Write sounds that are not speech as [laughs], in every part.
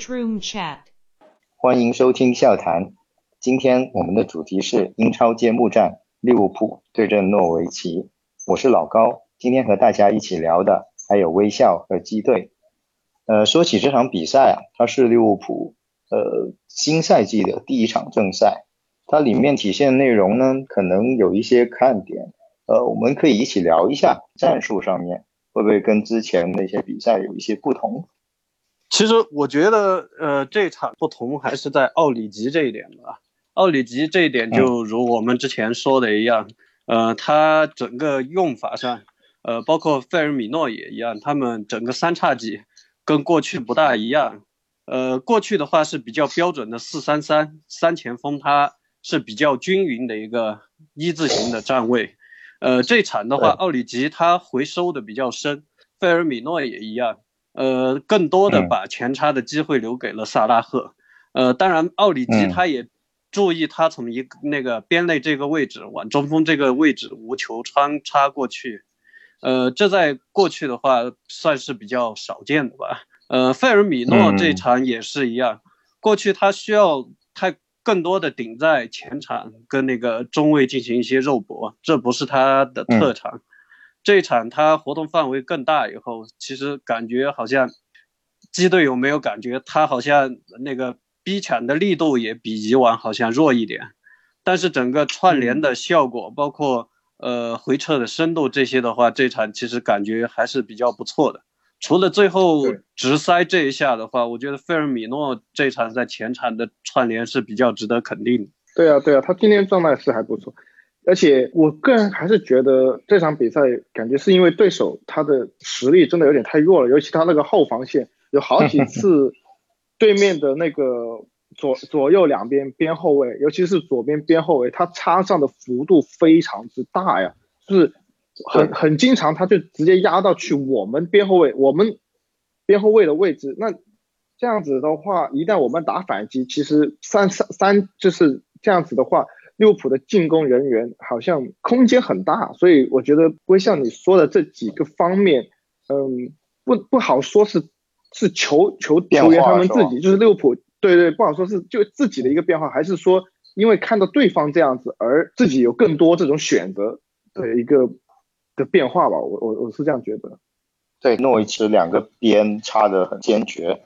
Coach Room Chat，欢迎收听笑谈。今天我们的主题是英超揭幕战，利物浦对阵诺维奇。我是老高，今天和大家一起聊的还有微笑和基队。呃，说起这场比赛啊，它是利物浦呃新赛季的第一场正赛，它里面体现的内容呢，可能有一些看点。呃，我们可以一起聊一下战术上面会不会跟之前那些比赛有一些不同。其实我觉得，呃，这场不同还是在奥里吉这一点吧。奥里吉这一点就如我们之前说的一样，呃，他整个用法上，呃，包括费尔米诺也一样，他们整个三叉戟跟过去不大一样。呃，过去的话是比较标准的四三三，三前锋他是比较均匀的一个一字形的站位。呃，这场的话，奥里吉他回收的比较深，费尔米诺也一样。呃，更多的把前插的机会留给了萨拉赫。呃，当然，奥里吉他也注意他从一个那个边内这个位置往中锋这个位置无球穿插过去。呃，这在过去的话算是比较少见的吧。呃，费尔米诺这场也是一样，过去他需要他更多的顶在前场跟那个中卫进行一些肉搏，这不是他的特长。这一场他活动范围更大以后，其实感觉好像，基队有没有感觉他好像那个逼抢的力度也比以往好像弱一点，但是整个串联的效果，包括呃回撤的深度这些的话，这场其实感觉还是比较不错的。除了最后直塞这一下的话，我觉得费尔米诺这场在前场的串联是比较值得肯定的。对啊，对啊，他今天状态是还不错。而且我个人还是觉得这场比赛感觉是因为对手他的实力真的有点太弱了，尤其他那个后防线有好几 [laughs] 次对面的那个左左右两边边后卫，尤其是左边边后卫，他插上的幅度非常之大呀，就是很很经常他就直接压到去我们边后卫我们边后卫的位置，那这样子的话，一旦我们打反击，其实三三三就是这样子的话。利物浦的进攻人员好像空间很大，所以我觉得不会像你说的这几个方面，嗯，不不好说是是球球球员他们自己，就是利物浦，对对，不好说是就自己的一个变化，还是说因为看到对方这样子而自己有更多这种选择的一个的变化吧，我我我是这样觉得。对，诺维奇两个边插的很坚决，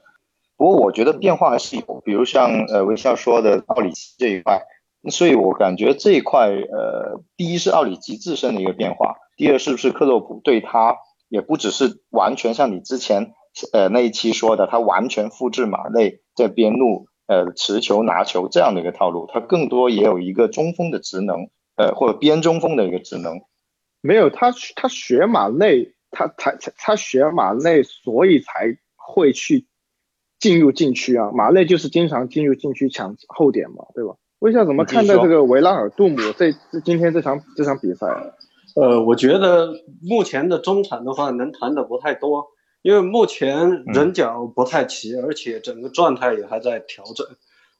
不过我觉得变化还是有，比如像呃微笑说的奥里奇这一块。所以我感觉这一块，呃，第一是奥里吉自身的一个变化，第二是不是克洛普对他也不只是完全像你之前，呃那一期说的，他完全复制马内在边路，呃持球拿球这样的一个套路，他更多也有一个中锋的职能，呃或者边中锋的一个职能。没有他他学马内，他他他学马内，所以才会去进入禁区啊，马内就是经常进入禁区抢后点嘛，对吧？微笑怎么看待这个维拉尔杜姆这今天这场这场比赛？呃，我觉得目前的中场的话能谈的不太多，因为目前人脚不太齐，而且整个状态也还在调整。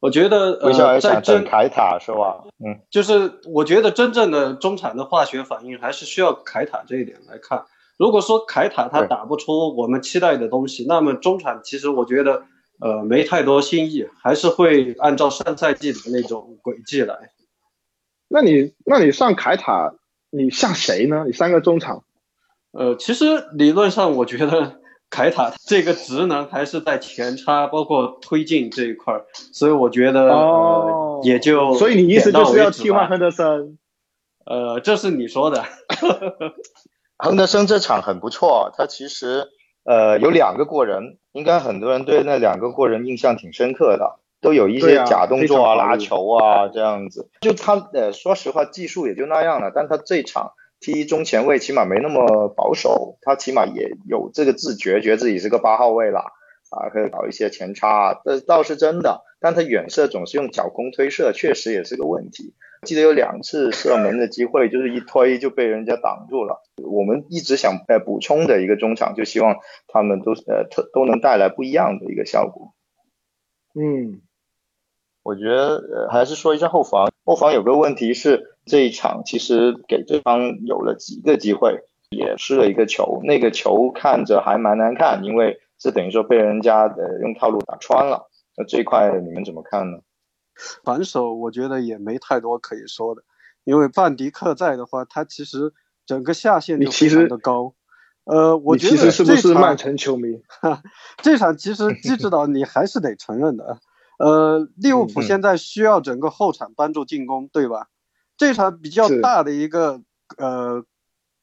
我觉得呃，在争凯塔是吧？嗯，就是我觉得真正的中场的化学反应还是需要凯塔这一点来看。如果说凯塔他打不出我们期待的东西，那么中场其实我觉得。呃，没太多新意，还是会按照上赛季的那种轨迹来。那你，那你上凯塔，你下谁呢？你三个中场？呃，其实理论上，我觉得凯塔这个职能还是在前插，包括推进这一块儿，所以我觉得呃，也就所以你意思就是要替换亨德森？呃，这是你说的。亨德森这场很不错，他其实。呃，有两个过人，应该很多人对那两个过人印象挺深刻的，都有一些假动作啊，拿球啊这样子。就他呃，说实话，技术也就那样了，但他这场踢中前卫起码没那么保守，他起码也有这个自觉，觉得自己是个八号位了。啊，可以搞一些前插，这倒是真的。但他远射总是用脚弓推射，确实也是个问题。记得有两次射门的机会，就是一推就被人家挡住了。我们一直想呃补充的一个中场，就希望他们都呃特都能带来不一样的一个效果。嗯，我觉得呃还是说一下后防，后防有个问题是这一场其实给对方有了几个机会，也失了一个球，那个球看着还蛮难看，因为。是等于说被人家呃用套路打穿了。那这一块你们怎么看呢？反手我觉得也没太多可以说的，因为范迪克在的话，他其实整个下限就非常的高。呃，我觉得是不是曼城球迷？[laughs] 这场其实基指导你还是得承认的。呃，利物浦现在需要整个后场帮助进攻，对吧？这场比较大的一个呃，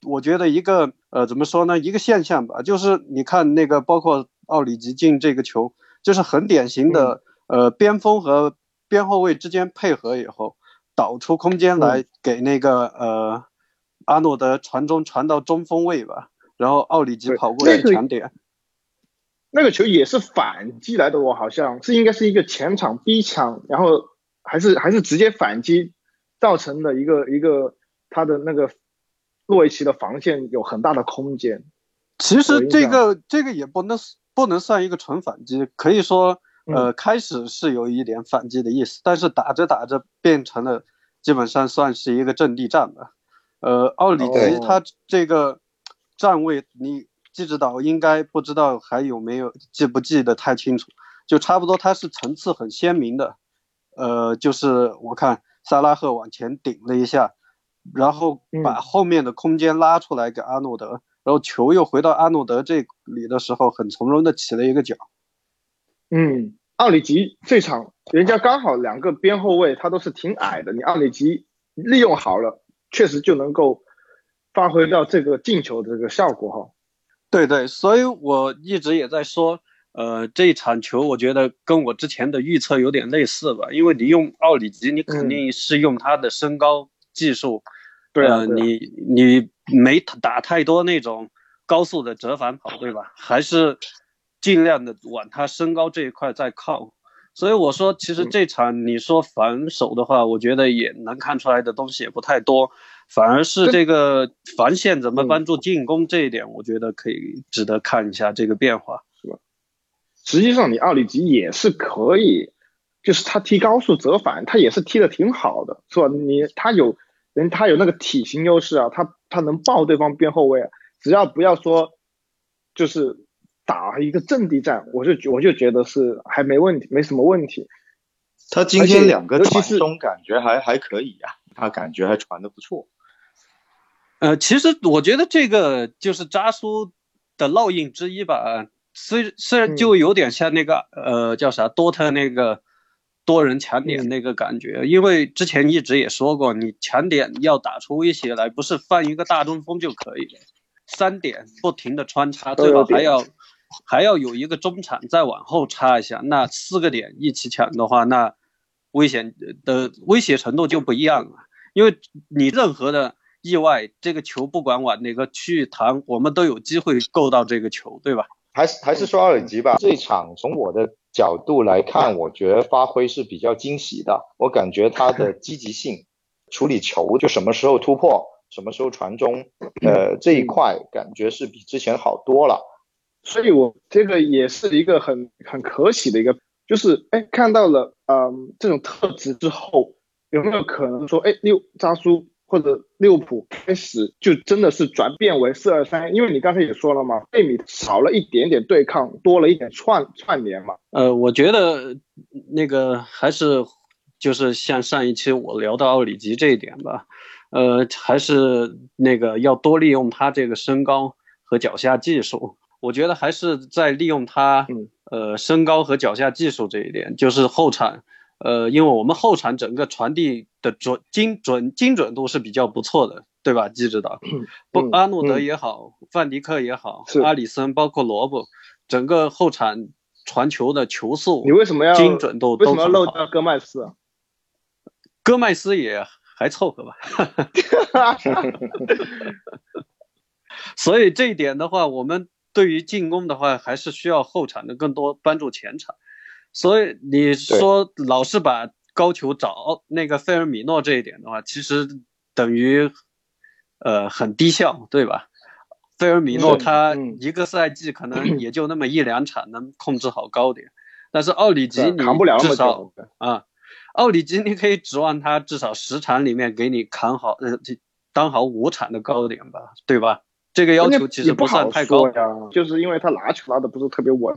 我觉得一个呃怎么说呢？一个现象吧，就是你看那个包括奥里吉进这个球，就是很典型的呃边锋和边后卫之间配合以后，导出空间来给那个呃阿诺德传中传到中锋位吧。然后奥里吉跑过来抢点，那个球也是反击来的，我好像是应该是一个前场逼抢，然后还是还是直接反击造成的一个一个他的那个洛维奇的防线有很大的空间。其实这个这个也不能不能算一个纯反击，可以说呃开始是有一点反击的意思，但是打着打着变成了基本上算是一个阵地战吧。呃，奥里吉他这个。站位，你季指导应该不知道还有没有记不记得太清楚，就差不多他是层次很鲜明的，呃，就是我看萨拉赫往前顶了一下，然后把后面的空间拉出来给阿诺德，然后球又回到阿诺德这里的时候，很从容的起了一个脚。嗯，奥里吉这场人家刚好两个边后卫他都是挺矮的，你奥里吉利用好了，确实就能够。发挥到这个进球的这个效果哈，对对，所以我一直也在说，呃，这一场球我觉得跟我之前的预测有点类似吧，因为你用奥里吉，你肯定是用他的身高技术，对啊，你你没打太多那种高速的折返跑，对吧？还是尽量的往他身高这一块再靠。所以我说，其实这场你说防守的话，我觉得也能看出来的东西也不太多，反而是这个防线怎么帮助进攻这一点，我觉得可以值得看一下这个变化，是吧？实际上，你奥里吉也是可以，就是他踢高速折返，他也是踢的挺好的，是吧？你他有人，他有那个体型优势啊，他他能抱对方边后卫，只要不要说，就是。打一个阵地战，我就我就觉得是还没问题，没什么问题。他今天两个传中感觉还还可以啊，他感觉还传的不错。呃，其实我觉得这个就是扎苏的烙印之一吧，虽虽然就有点像那个呃叫啥多特那个多人抢点那个感觉，因为之前一直也说过，你抢点要打出威胁来，不是放一个大中锋就可以，三点不停的穿插，最好？还要。还要有一个中场再往后插一下，那四个点一起抢的话，那危险的威胁程度就不一样了。因为你任何的意外，这个球不管往哪个区域弹，我们都有机会够到这个球，对吧？还是还是说奥尔吉吧。这场从我的角度来看，我觉得发挥是比较惊喜的。我感觉他的积极性、处理球，就什么时候突破，什么时候传中，呃，这一块感觉是比之前好多了。所以，我这个也是一个很很可喜的一个，就是哎，看到了嗯这种特质之后，有没有可能说，哎，六扎苏或者六普开始就真的是转变为四二三？因为你刚才也说了嘛，贝米少了一点点对抗，多了一点串串联嘛。呃，我觉得那个还是就是像上一期我聊到奥里吉这一点吧，呃，还是那个要多利用他这个身高和脚下技术。我觉得还是在利用他，呃，身高和脚下技术这一点，就是后场，呃，因为我们后场整个传递的准精准精准度是比较不错的，对吧？记知道，不，阿诺德也好，范迪克也好，阿里森，包括罗布，整个后场传球的球速，你为什么要精准度？为什么要漏掉戈麦斯？戈麦斯也还凑合吧。[laughs] [laughs] 所以这一点的话，我们。对于进攻的话，还是需要后场的更多帮助前场，所以你说老是把高球找那个费尔米诺这一点的话，其实等于呃很低效，对吧？费尔米诺他一个赛季可能也就那么一两场能控制好高点，但是奥里吉你至少啊，奥里吉你可以指望他至少十场里面给你扛好呃当好五场的高点吧，对吧？这个要求其实不算太高呀，就是因为他拿球拿的不是特别稳。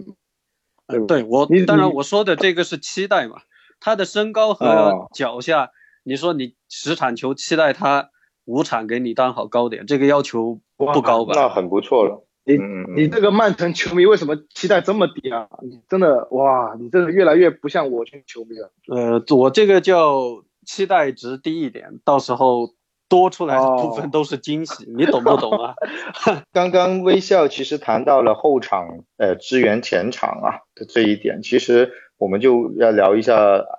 嗯，对我当然我说的这个是期待嘛，他的身高和脚下，你说你十场球期待他五场给你当好高点，这个要求不高吧？那很不错了。你你这个曼城球迷为什么期待这么低啊？你真的哇，你这个越来越不像我这球迷了。呃，我这个叫期待值低一点，到时候多出来的部分都是惊喜，你懂不懂啊？[laughs] 刚刚微笑其实谈到了后场呃支援前场啊的这一点，其实我们就要聊一下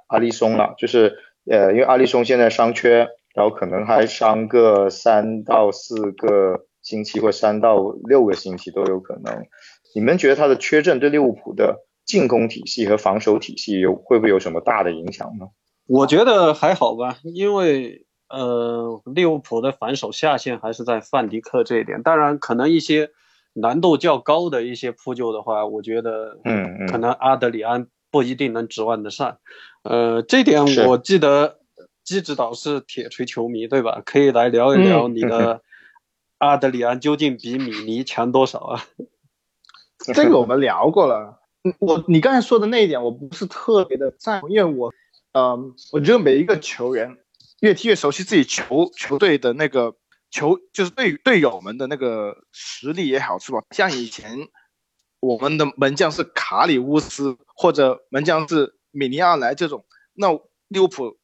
阿利松了，就是呃因为阿利松现在伤缺，然后可能还伤个三到四个。星期或三到六个星期都有可能。你们觉得他的缺阵对利物浦的进攻体系和防守体系有会不会有什么大的影响呢？我觉得还好吧，因为呃，利物浦的防守下限还是在范迪克这一点。当然，可能一些难度较高的一些扑救的话，我觉得嗯，可能阿德里安不一定能指望得上。呃，这点我记得基指导是铁锤球迷对吧？可以来聊一聊你的。[laughs] 阿德里安究竟比米尼强多少啊？[laughs] 这个我们聊过了。我你刚才说的那一点，我不是特别的赞同，因为我，嗯，我觉得每一个球员越踢越熟悉自己球球队的那个球，就是队队友们的那个实力也好，是吧？像以前我们的门将是卡里乌斯或者门将是米尼奥莱这种，那利物浦。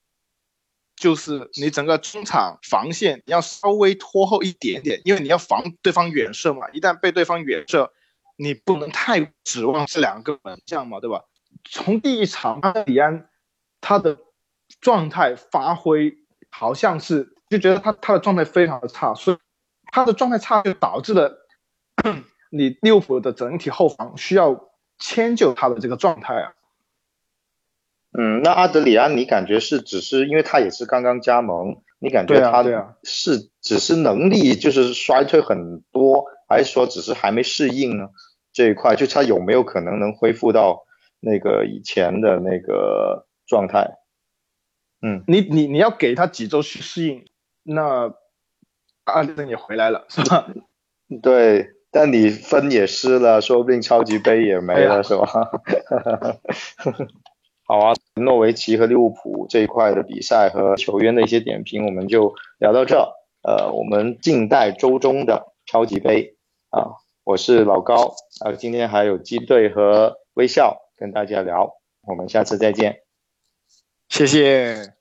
就是你整个中场防线你要稍微拖后一点点，因为你要防对方远射嘛。一旦被对方远射，你不能太指望这两个门将嘛，对吧？从第一场阿德里安他的状态发挥好像是就觉得他他的状态非常的差，所以他的状态差就导致了 [coughs] 你利物浦的整体后防需要迁就他的这个状态啊。嗯，那阿德里安，你感觉是只是因为他也是刚刚加盟，你感觉他是只是能力就是衰退很多，还是说只是还没适应呢？这一块就他有没有可能能恢复到那个以前的那个状态？嗯，你你你要给他几周去适应，那阿德也回来了 [laughs] 是吧？对，但你分也失了，说不定超级杯也没了是吧？[laughs] 好啊，诺维奇和利物浦这一块的比赛和球员的一些点评，我们就聊到这。呃，我们静待周中的超级杯啊！我是老高，啊，今天还有鸡队和微笑跟大家聊，我们下次再见，谢谢。